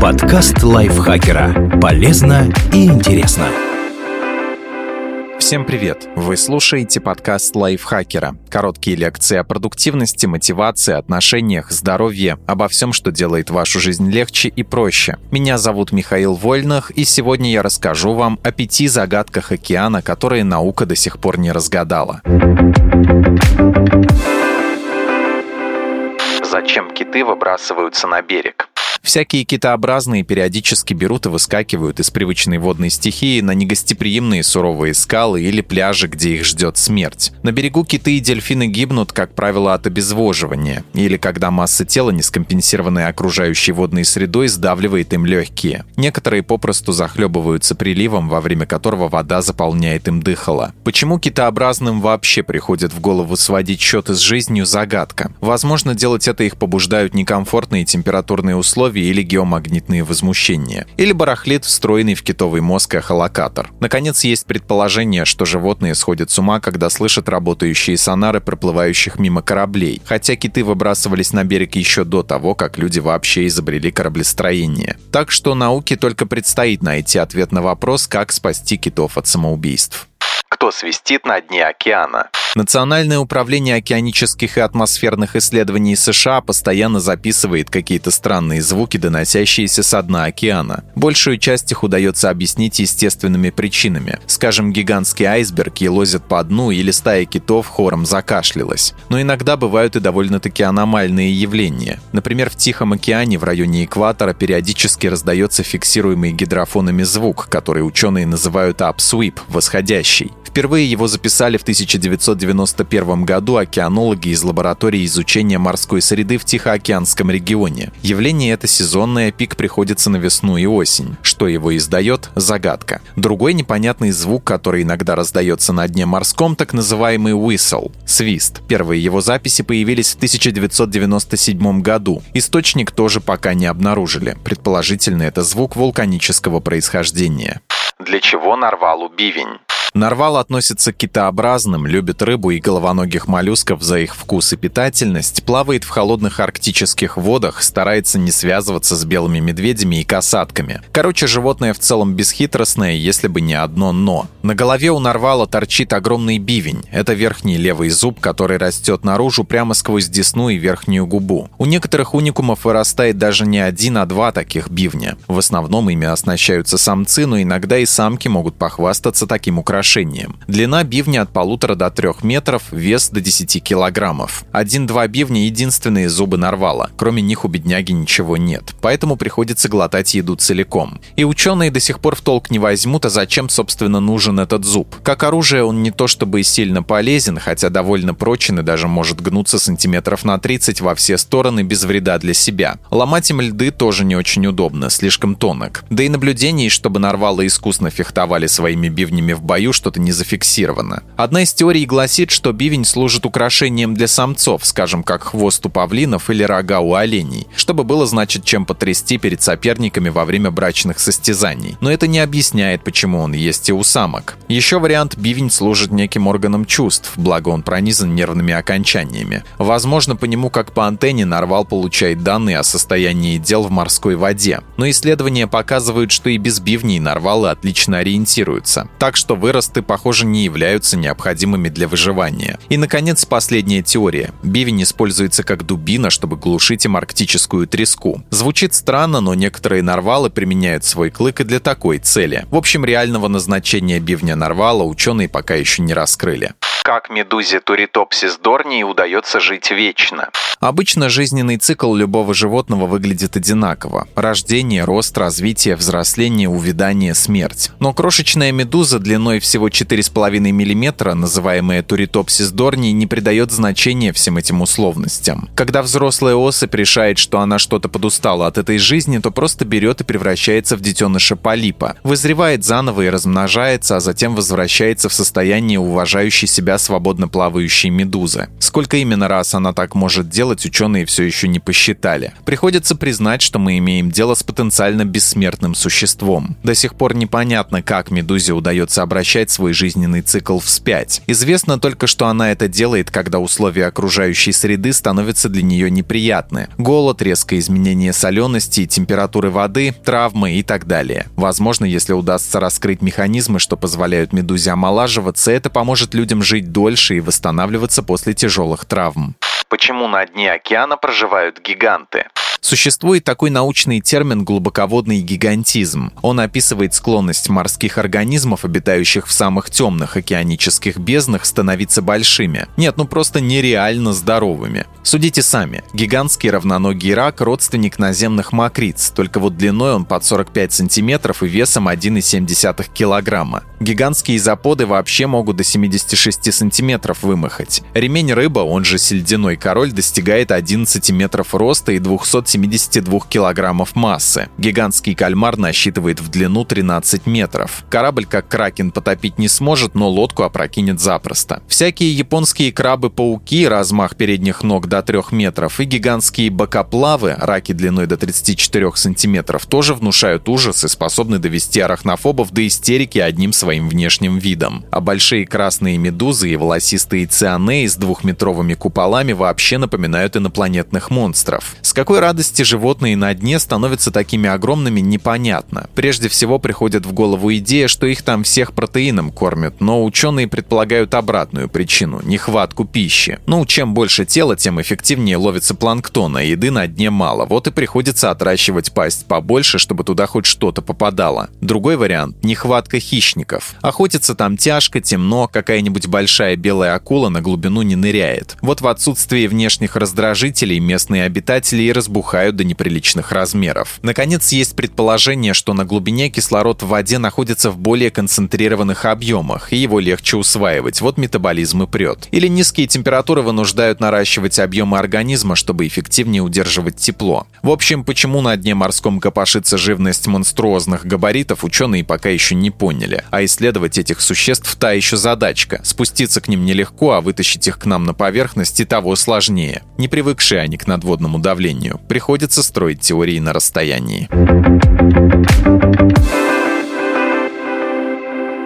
Подкаст лайфхакера. Полезно и интересно. Всем привет! Вы слушаете подкаст лайфхакера. Короткие лекции о продуктивности, мотивации, отношениях, здоровье, обо всем, что делает вашу жизнь легче и проще. Меня зовут Михаил Вольнах, и сегодня я расскажу вам о пяти загадках океана, которые наука до сих пор не разгадала. Зачем киты выбрасываются на берег? Всякие китообразные периодически берут и выскакивают из привычной водной стихии на негостеприимные суровые скалы или пляжи, где их ждет смерть. На берегу киты и дельфины гибнут, как правило, от обезвоживания, или когда масса тела, не скомпенсированная окружающей водной средой, сдавливает им легкие. Некоторые попросту захлебываются приливом, во время которого вода заполняет им дыхало. Почему китообразным вообще приходит в голову сводить счеты с жизнью – загадка. Возможно, делать это их побуждают некомфортные температурные условия, условия или геомагнитные возмущения, или барахлит встроенный в китовый мозг эхолокатор. Наконец, есть предположение, что животные сходят с ума, когда слышат работающие сонары проплывающих мимо кораблей, хотя киты выбрасывались на берег еще до того, как люди вообще изобрели кораблестроение. Так что науке только предстоит найти ответ на вопрос, как спасти китов от самоубийств. Кто свистит на дне океана? Национальное управление океанических и атмосферных исследований США постоянно записывает какие-то странные звуки, доносящиеся со дна океана. Большую часть их удается объяснить естественными причинами. Скажем, гигантский айсберг елозит по дну или стая китов хором закашлялась. Но иногда бывают и довольно-таки аномальные явления. Например, в Тихом океане в районе экватора периодически раздается фиксируемый гидрофонами звук, который ученые называют upsweep – восходящий. Впервые его записали в 1991 году океанологи из лаборатории изучения морской среды в Тихоокеанском регионе. Явление это сезонное, пик приходится на весну и осень. Что его издает – загадка. Другой непонятный звук, который иногда раздается на дне морском, так называемый whistle – свист. Первые его записи появились в 1997 году. Источник тоже пока не обнаружили. Предположительно, это звук вулканического происхождения. Для чего нарвалу бивень? Нарвал относится к китообразным, любит рыбу и головоногих моллюсков за их вкус и питательность, плавает в холодных арктических водах, старается не связываться с белыми медведями и касатками. Короче, животное в целом бесхитростное, если бы не одно «но». На голове у нарвала торчит огромный бивень. Это верхний левый зуб, который растет наружу прямо сквозь десну и верхнюю губу. У некоторых уникумов вырастает даже не один, а два таких бивня. В основном ими оснащаются самцы, но иногда и самки могут похвастаться таким украшением украшением. Длина бивня от полутора до трех метров, вес до 10 килограммов. Один-два бивня — единственные зубы нарвала. Кроме них у бедняги ничего нет. Поэтому приходится глотать еду целиком. И ученые до сих пор в толк не возьмут, а зачем, собственно, нужен этот зуб. Как оружие он не то чтобы сильно полезен, хотя довольно прочен и даже может гнуться сантиметров на 30 во все стороны без вреда для себя. Ломать им льды тоже не очень удобно, слишком тонок. Да и наблюдений, чтобы нарвалы искусно фехтовали своими бивнями в бою, что-то не зафиксировано. Одна из теорий гласит, что бивень служит украшением для самцов, скажем, как хвост у павлинов или рога у оленей, чтобы было, значит, чем потрясти перед соперниками во время брачных состязаний. Но это не объясняет, почему он есть и у самок. Еще вариант бивень служит неким органом чувств, благо он пронизан нервными окончаниями. Возможно, по нему, как по антенне, нарвал получает данные о состоянии дел в морской воде. Но исследования показывают, что и без бивней нарвалы отлично ориентируются. Так что вырос пласты, похоже, не являются необходимыми для выживания. И, наконец, последняя теория. Бивень используется как дубина, чтобы глушить им арктическую треску. Звучит странно, но некоторые нарвалы применяют свой клык и для такой цели. В общем, реального назначения бивня нарвала ученые пока еще не раскрыли как медузе Туритопсис дорнии удается жить вечно. Обычно жизненный цикл любого животного выглядит одинаково. Рождение, рост, развитие, взросление, увядание, смерть. Но крошечная медуза длиной всего 4,5 мм, называемая Туритопсис дорнии, не придает значения всем этим условностям. Когда взрослая особь решает, что она что-то подустала от этой жизни, то просто берет и превращается в детеныша полипа, вызревает заново и размножается, а затем возвращается в состояние уважающей себя свободно плавающей медузы. Сколько именно раз она так может делать, ученые все еще не посчитали. Приходится признать, что мы имеем дело с потенциально бессмертным существом. До сих пор непонятно, как медузе удается обращать свой жизненный цикл вспять. Известно только, что она это делает, когда условия окружающей среды становятся для нее неприятны. Голод, резкое изменение солености, температуры воды, травмы и так далее. Возможно, если удастся раскрыть механизмы, что позволяют медузе омолаживаться, это поможет людям жить дольше и восстанавливаться после тяжелых травм. Почему на дне океана проживают гиганты? Существует такой научный термин «глубоководный гигантизм». Он описывает склонность морских организмов, обитающих в самых темных океанических безднах, становиться большими. Нет, ну просто нереально здоровыми. Судите сами. Гигантский равноногий рак – родственник наземных мокриц, только вот длиной он под 45 сантиметров и весом 1,7 килограмма. Гигантские заподы вообще могут до 76 сантиметров вымахать. Ремень рыба, он же сельдяной король, достигает 11 метров роста и 272 килограммов массы. Гигантский кальмар насчитывает в длину 13 метров. Корабль как кракен потопить не сможет, но лодку опрокинет запросто. Всякие японские крабы-пауки, размах передних ног до 3 метров, и гигантские бокоплавы, раки длиной до 34 сантиметров, тоже внушают ужас и способны довести арахнофобов до истерики одним своим внешним видом. А большие красные медузы и волосистые цианеи с двухметровыми куполами вообще напоминают инопланетных монстров. С какой радости животные на дне становятся такими огромными, непонятно. Прежде всего приходит в голову идея, что их там всех протеином кормят, но ученые предполагают обратную причину – нехватку пищи. Ну, чем больше тела, тем эффективнее ловится планктона, еды на дне мало, вот и приходится отращивать пасть побольше, чтобы туда хоть что-то попадало. Другой вариант – нехватка хищников. Охотиться там тяжко, темно, какая-нибудь большая белая акула на глубину не ныряет. Вот в отсутствии внешних раздражителей местные обитатели и разбухают до неприличных размеров. Наконец, есть предположение, что на глубине кислород в воде находится в более концентрированных объемах, и его легче усваивать, вот метаболизм и прет. Или низкие температуры вынуждают наращивать объемы организма, чтобы эффективнее удерживать тепло. В общем, почему на дне морском копошится живность монструозных габаритов, ученые пока еще не поняли. А исследовать этих существ та еще задачка. Спуститься к ним нелегко, а вытащить их к нам на поверхность и того сложнее. Не привыкшие они к надводному давлению. Приходится строить теории на расстоянии.